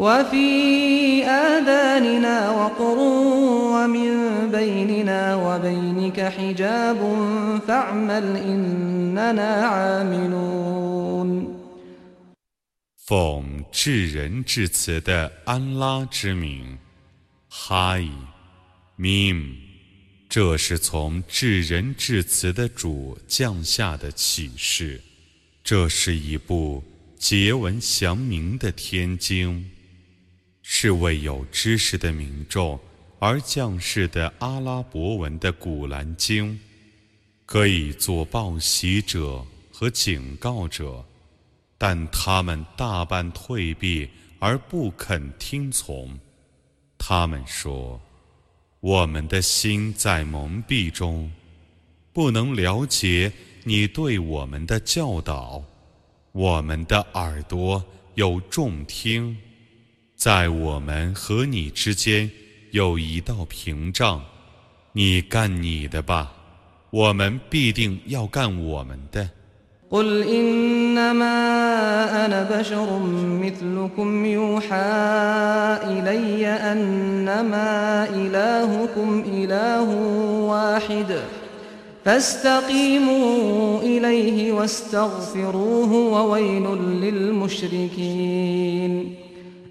وفي آذاننا وقر ومن بيننا وبينك حجاب فاعمل إننا عاملون 奉至仁至慈的安拉之名，哈伊，mim，这是从至仁至慈的主降下的启示，这是一部结文详明的天经， 是为有知识的民众而降世的阿拉伯文的古兰经，可以做报喜者和警告者。但他们大半退避而不肯听从。他们说：“我们的心在蒙蔽中，不能了解你对我们的教导。我们的耳朵有重听，在我们和你之间有一道屏障。你干你的吧，我们必定要干我们的。” قل إنما أنا بشر مثلكم يوحى إلي أنما إلهكم إله واحد فاستقيموا إليه واستغفروه وويل للمشركين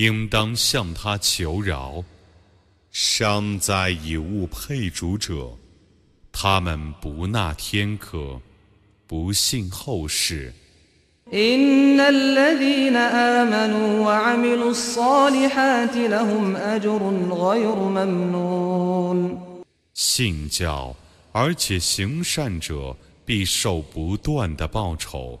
应当向他求饶。伤灾以物配主者，他们不纳天科，不信后世。إن الذين آمنوا وعملوا الصالحات لهم أجر غير ممنون 信教而且行善者必受不断的报酬。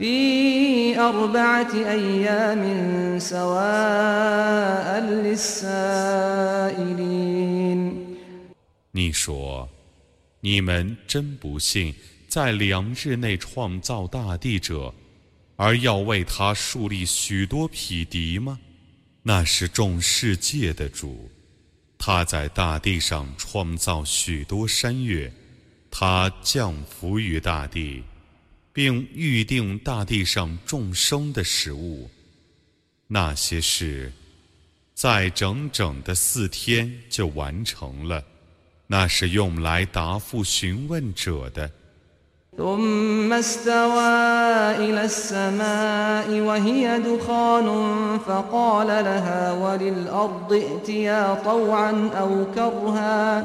في أربعة أيام سواء للسائلين 你说，你们真不信，在两日内创造大地者。而要为他树立许多匹敌吗？那是众世界的主，他在大地上创造许多山岳，他降福于大地， 并预定大地上众生的食物。那些事，在整整的四天就完成了，那是用来答复询问者的。 ثم استوى إلى السماء وهي دخان فقال لها وللأرض ائتيا طوعا أو كرها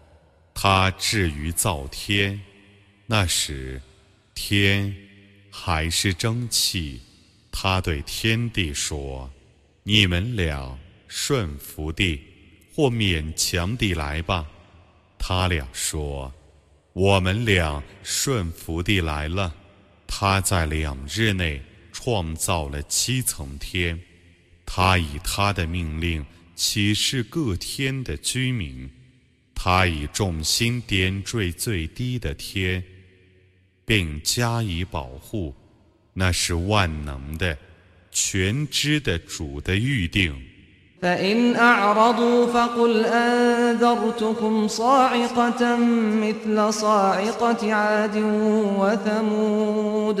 他至于造天，那时天还是蒸汽。他对天地说：“你们俩顺服地或勉强地来吧。”他俩说。我们俩顺服地来了，他在两日内创造了七层天，他以他的命令启示各天的居民，他以重心点缀最低的天，并加以保护，那是万能的、全知的主的预定。فإن أعرضوا فقل أنذرتكم صاعقة مثل صاعقة عاد وثمود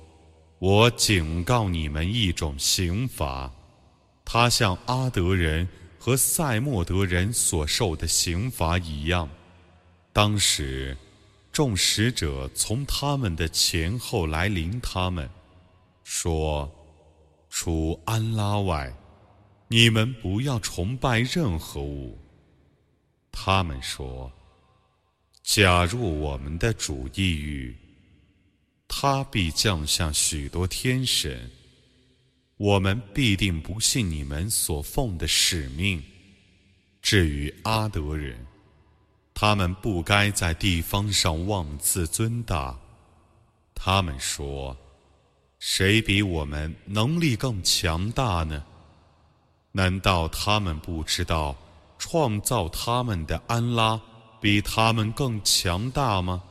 我警告你们一种刑罚，他像阿德人和塞莫德人所受的刑罚一样。”当时。众使者从他们的前后来临，他们说：“除安拉外，你们不要崇拜任何物。”他们说：“假如我们的主意欲，他必降下许多天神，我们必定不信你们所奉的使命。至于阿德人，”他们不该在地方上妄自尊大。他们说：“谁比我们能力更强大呢？难道他们不知道创造他们的安拉比他们更强大吗？”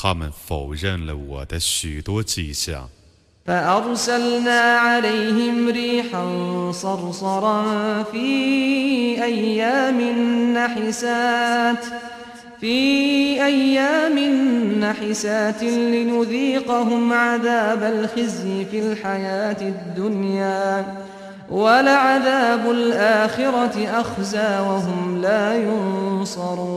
他们否认了我的许多迹象。في أيام نحسات لنذيقهم عذاب الخزي في الحياة الدنيا ولعذاب الآخرة أخزى وهم لا ينصرون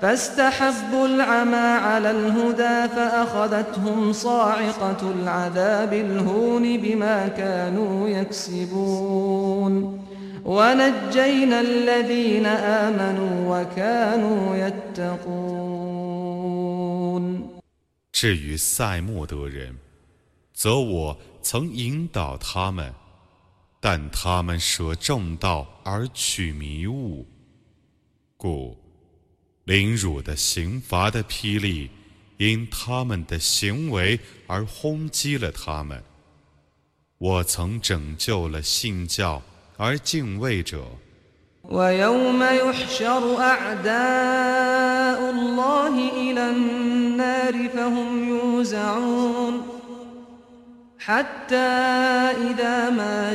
فاستحبوا العمى على الهدى فأخذتهم صاعقة العذاب الهون بما كانوا يكسبون ونجينا الذين آمنوا وكانوا يتقون 至于塞莫德人，则我曾引导他们，但他们舍正道而取迷雾，故 凌辱的刑罚的霹雳因他们的行为而轰击了他们。我曾拯救了信教而敬畏者。ويوم يحشر أعداء الله إلى النار فهم يوزعون حتى إذا ما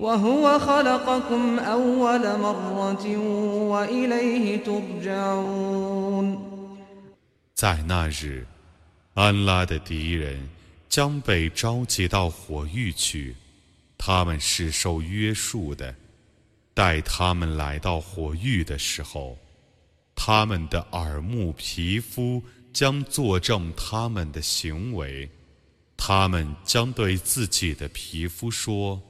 وهو خلقكم أول مرة وإليه ترجعون 在那日，安拉的敌人将被召集到火狱去，他们是受约束的。待他们来到火狱的时候，他们的耳目皮肤将作证他们的行为。他们将对自己的皮肤说：“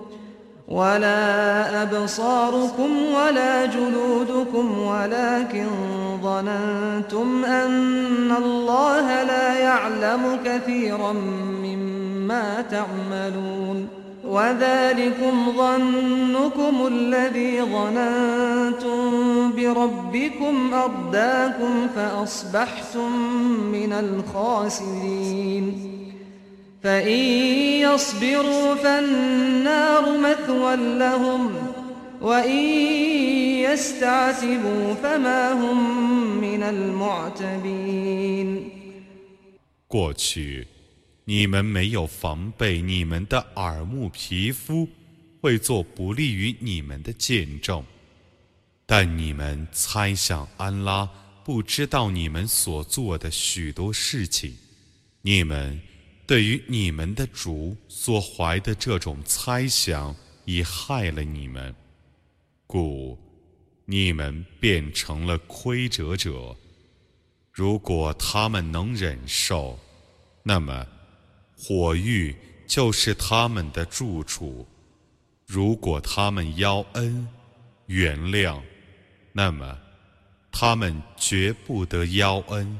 ولكن ظننتم أن الله لا يعلم كثيرا مما تعملون. وذلكم ظنكم الذي ظننتم بربكم أرداكم فأصبحتم من الخاسرين. فإن يصبروا فالنار مثوى لهم وإن يستعتبوا فما هم من المعتبين 过去，你们没有防备你们的耳目皮肤会做不利于你们的见证，但你们猜想安拉不知道你们所做的许多事情，你们。 对于你们的主所怀的这种猜想，已害了你们，故你们变成了亏折者。如果他们能忍受，那么火狱就是他们的住处；如果他们邀恩原谅，那么他们绝不得邀恩。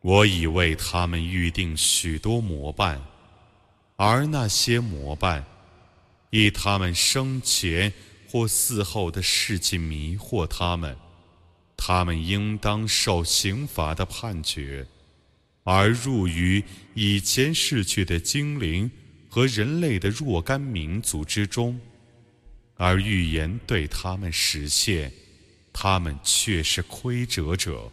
我已为他们预定许多模伴。而那些魔伴，以他们生前或死后的事迹迷惑他们，他们应当受刑罚的判决，而入于以前逝去的精灵和人类的若干民族之中，而预言对他们实现，他们却是亏折者。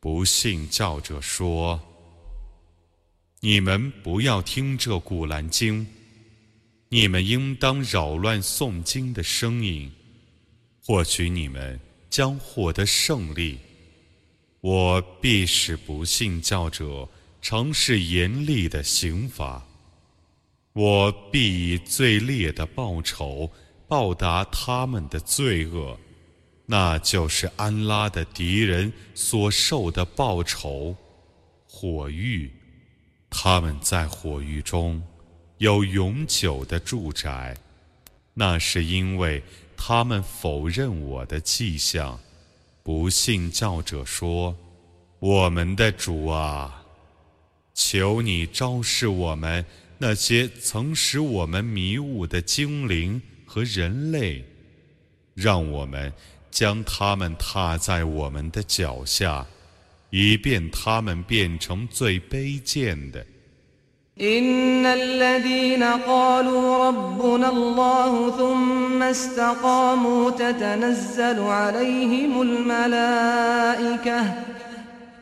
不信教者说：“你们不要听这古兰经，你们应当扰乱诵经的声音，或许你们将获得胜利。我必使不信教者尝试严厉的刑罚。”我必以最烈的报酬报答他们的罪恶。那就是安拉的敌人所受的报酬，火狱。他们在火狱中有永久的住宅，那是因为他们否认我的迹象。不信教者说：“我们的主啊，求你昭示我们那些曾使我们迷雾的精灵和人类，让我们。”将他们踏在我们的脚下，以便他们变成最卑贱的。إن الذين قالوا ربنا الله ثم استقاموا تتنزل عليهم الملائكة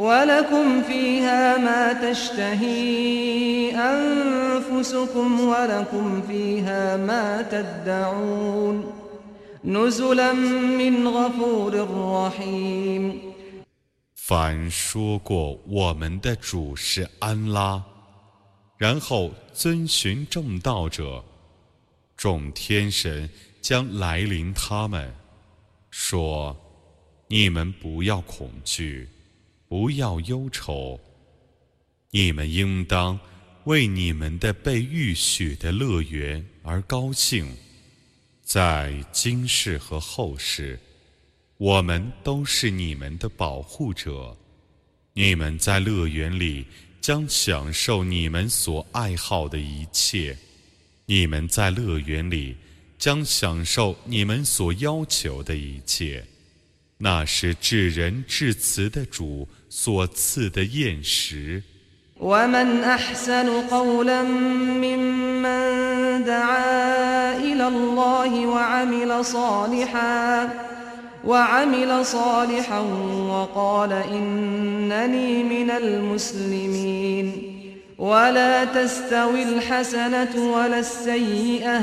ولكم فيها ما تشتهي أنفسكم ولكم فيها ما تدعون نزلا من غفور رحيم 凡说过我们的主是安拉，然后遵循正道者，众天神将来临他们，说：“你们不要恐惧， 不要忧愁，你们应当为你们的被预许的乐园而高兴，在今世和后世。”我们都是你们的保护者，你们在乐园里将享受你们所爱好的一切，你们在乐园里将享受你们所要求的一切，那是至仁至慈的主所赐的宴食。وعمل صالحا وقال إنني من المسلمين ولا تستوي الحسنة ولا السيئة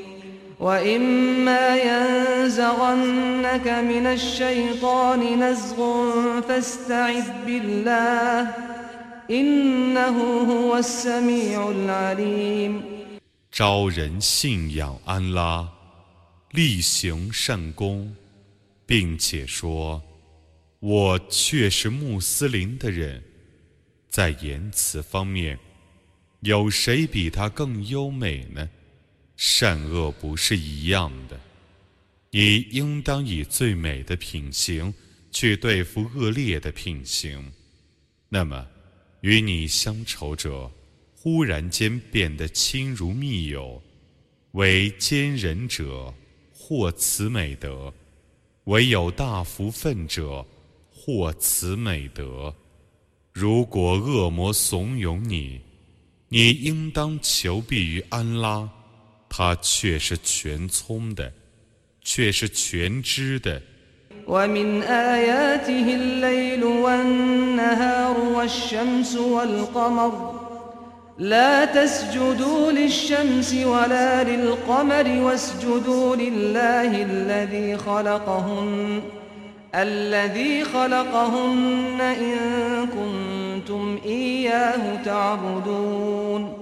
وإما ينزغنك من الشيطان نزغ فاستعذ بالله إنه هو السميع العليم 招人信仰安拉。力行善功，并且说：“我却是穆斯林的人。”在言辞方面，有谁比他更优美呢？ 善恶不是一样的。你应当以最美的品行去对付恶劣的品行。那么，与你相仇者，忽然间变得亲如密友，为奸人者。获此美德，唯有大福分者获此美德。如果恶魔怂恿你，你应当求避于安拉，他却是全聪的，却是全知的。لا تسجدوا للشمس ولا للقمر واسجدوا لله الذي خلقهن الذي خلقهن إن كنتم إياه تعبدون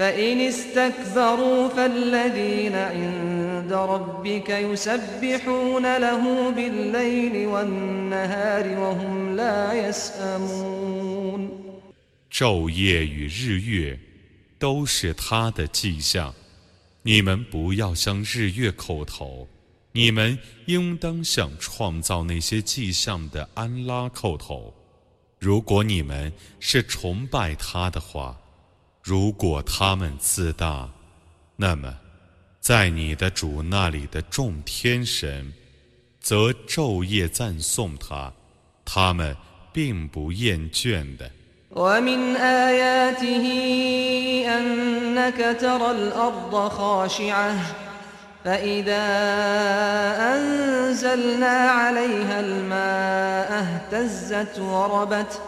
فإن استكبروا فالذين عند ربك يسبحون له بالليل والنهار وهم لا يسأمون 昼夜与日月都是他的迹象，你们不要向日月叩头，你们应当向创造那些迹象的安拉叩头。如果你们是崇拜他的话， 如果他们自大，那么，在你的主那里的众天神，则昼夜赞颂他，他们并不厌倦的。ومن آياته أنك ترى الأرض خاشعة فإذا أنزلنا عليها الماء اهتزت وربت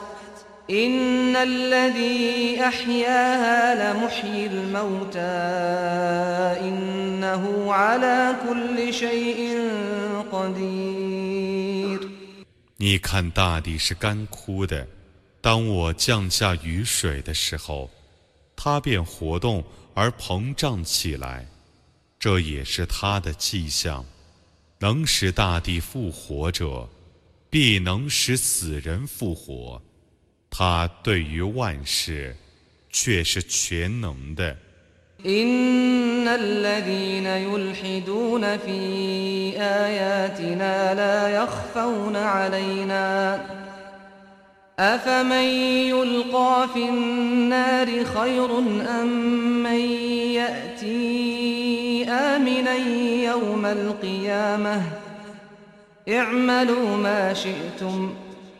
إن الذي أحياها لمحيي الموتى إنه على كل شيء قدير 你看，大地是干枯的。当我降下雨水的时候，它便活动而膨胀起来，这也是它的迹象。能使大地复活者，必能使死人复活。 他对于万事却是全能的。أفمن يلقى في النار خير أم من يأتي آمنا يوم القيامة اعملوا ما شئتم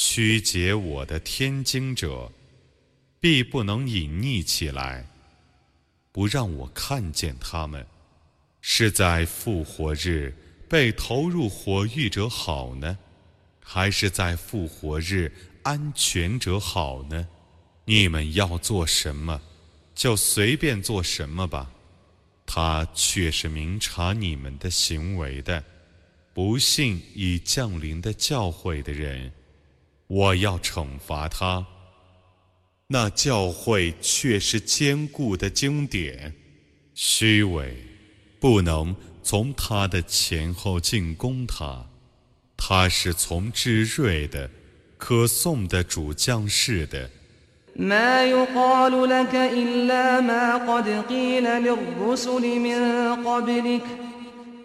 曲解我的天经者，必不能隐匿起来，不让我看见他们，是在复活日。被投入火狱者好呢，还是在复活日安全者好呢？你们要做什么，就随便做什么吧。他却是明察你们的行为的。不信已降临的教诲的人，我要惩罚他。那教诲却是坚固的经典，虚伪，不能。从他的前后进攻他，他是从至睿的、可颂的主将士的。ما يقال لك إلا ما قد قيل للرسل من قبلك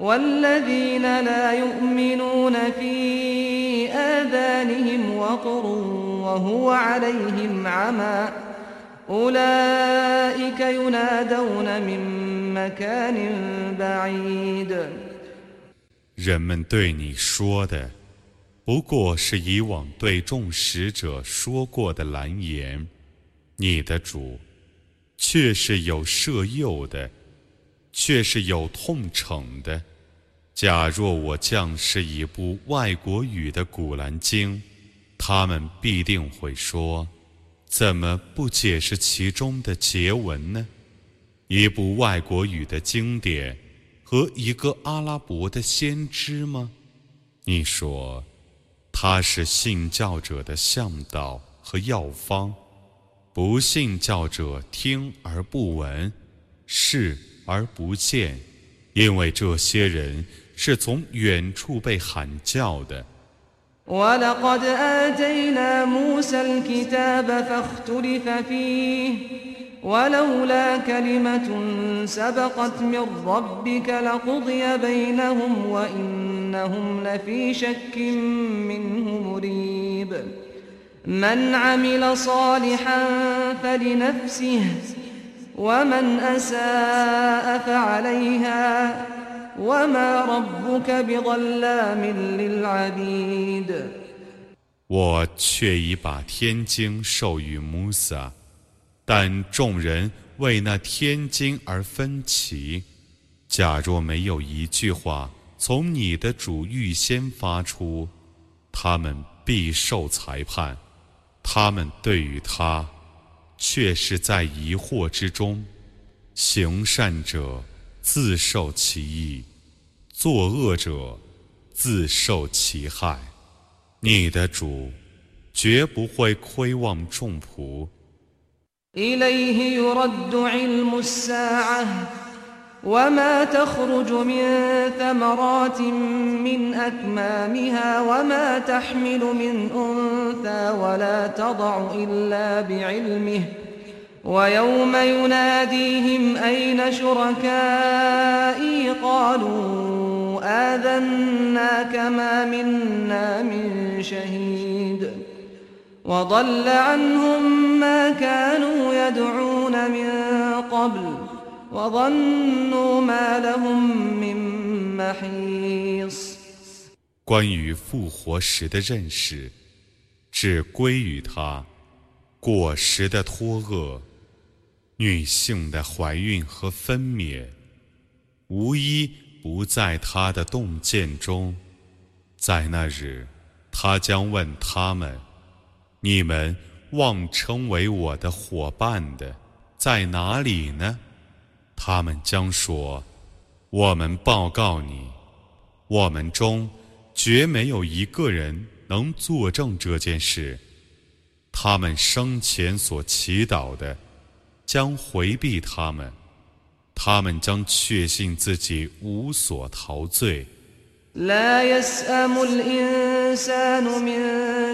والذين لا يؤمنون في آذانهم وقر وهو عليهم عمى 人们对你说的，不过是以往对众使者说过的蓝言。你的主，却是有赦诱的，却是有痛惩的。 假若我降是一部外国语的古兰经，他们必定会说。怎么不解释其中的结文呢？一部外国语的经典和一个阿拉伯的先知吗？你说他是信教者的向导和药方，不信教者听而不闻，视而不见，因为这些人是从远处被喊叫的。ولقد آتينا موسى الكتاب فاختلف فيه ولولا كلمة سبقت من ربك لقضي بينهم وإنهم لفي شك منه مريب من عمل صالحا فلنفسه ومن أساء فعليها 我却已把天经授予穆萨，但众人为那天经而分歧。假若没有一句话从你的主预先发出，他们必受裁判。他们对于他，却是在疑惑之中。行善者自受其益，作恶者自受其害。你的主绝不会亏望众仆。إليه يرد علم الساعة وما تخرج من ثمرات من أكمامها وما تحمل من أنثى ولا تضع إلا بعلمه ويوم يناديهم أين شركائي قالوا آذناك ما منا من شهيد وضل عنهم ما كانوا يدعون من قبل وظنوا ما لهم من محيص 关于复活时的认识，只归于他；果实的托厄， 女性的怀孕和分娩，无一不在他的洞见中。在那日，他将问他们。你们妄称为我的伙伴的在哪里呢？他们将说：“我们报告你，我们中绝没有一个人能作证这件事。他们生前所祈祷的，将回避他们，他们将确信自己无所陶醉。” لا يسأم الإنسان من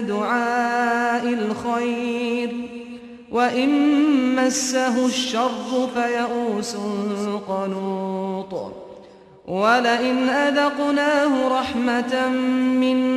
دعاء الخير وإن مسه الشر فيئوس قنوط ولئن أذقناه رحمة منا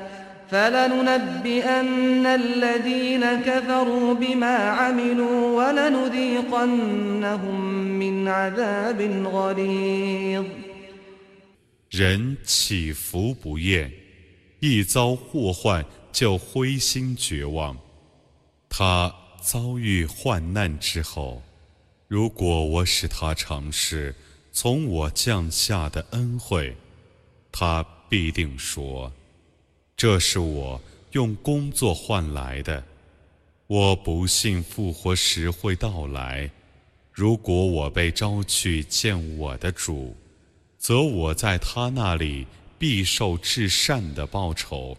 فلننبئن الذين كفروا بما عملوا ولنذيقنهم من عذاب غليظ 人起伏不厌。一遭祸患就灰心绝望。他遭遇患难之后，如果我使他尝试从我降下的恩惠，他必定说：“ 这是我用工作换来的。”我不信复活时会到来。如果我被招去见我的主，则我在他那里。必受至善的报酬，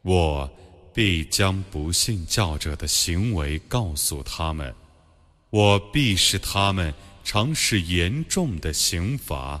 我必将不信教者的行为告诉他们，我必使他们尝试严重的刑罚。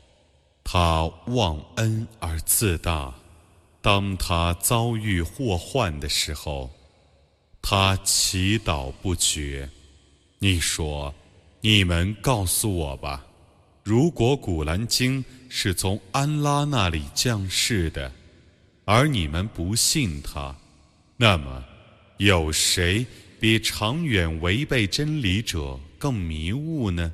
他忘恩而自大；当他遭遇祸患的时候，他祈祷不绝。你说。你们告诉我吧，如果古兰经是从安拉那里降世的，而你们不信他，那么有谁比长远违背真理者更迷雾呢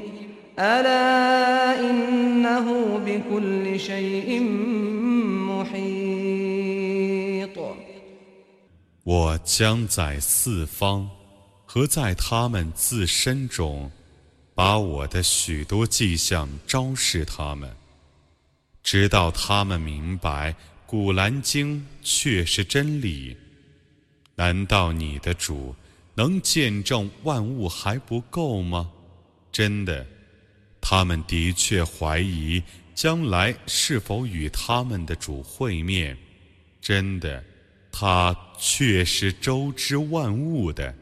ألا إنه بكل شيء محيط 我将在四方和在他们自身中，把我的许多迹象昭示他们，直到他们明白《古兰经》却是真理。难道你的主能见证万物还不够吗？真的， 他们的确怀疑将来是否与他们的主会面。真的。他却是周知万物的。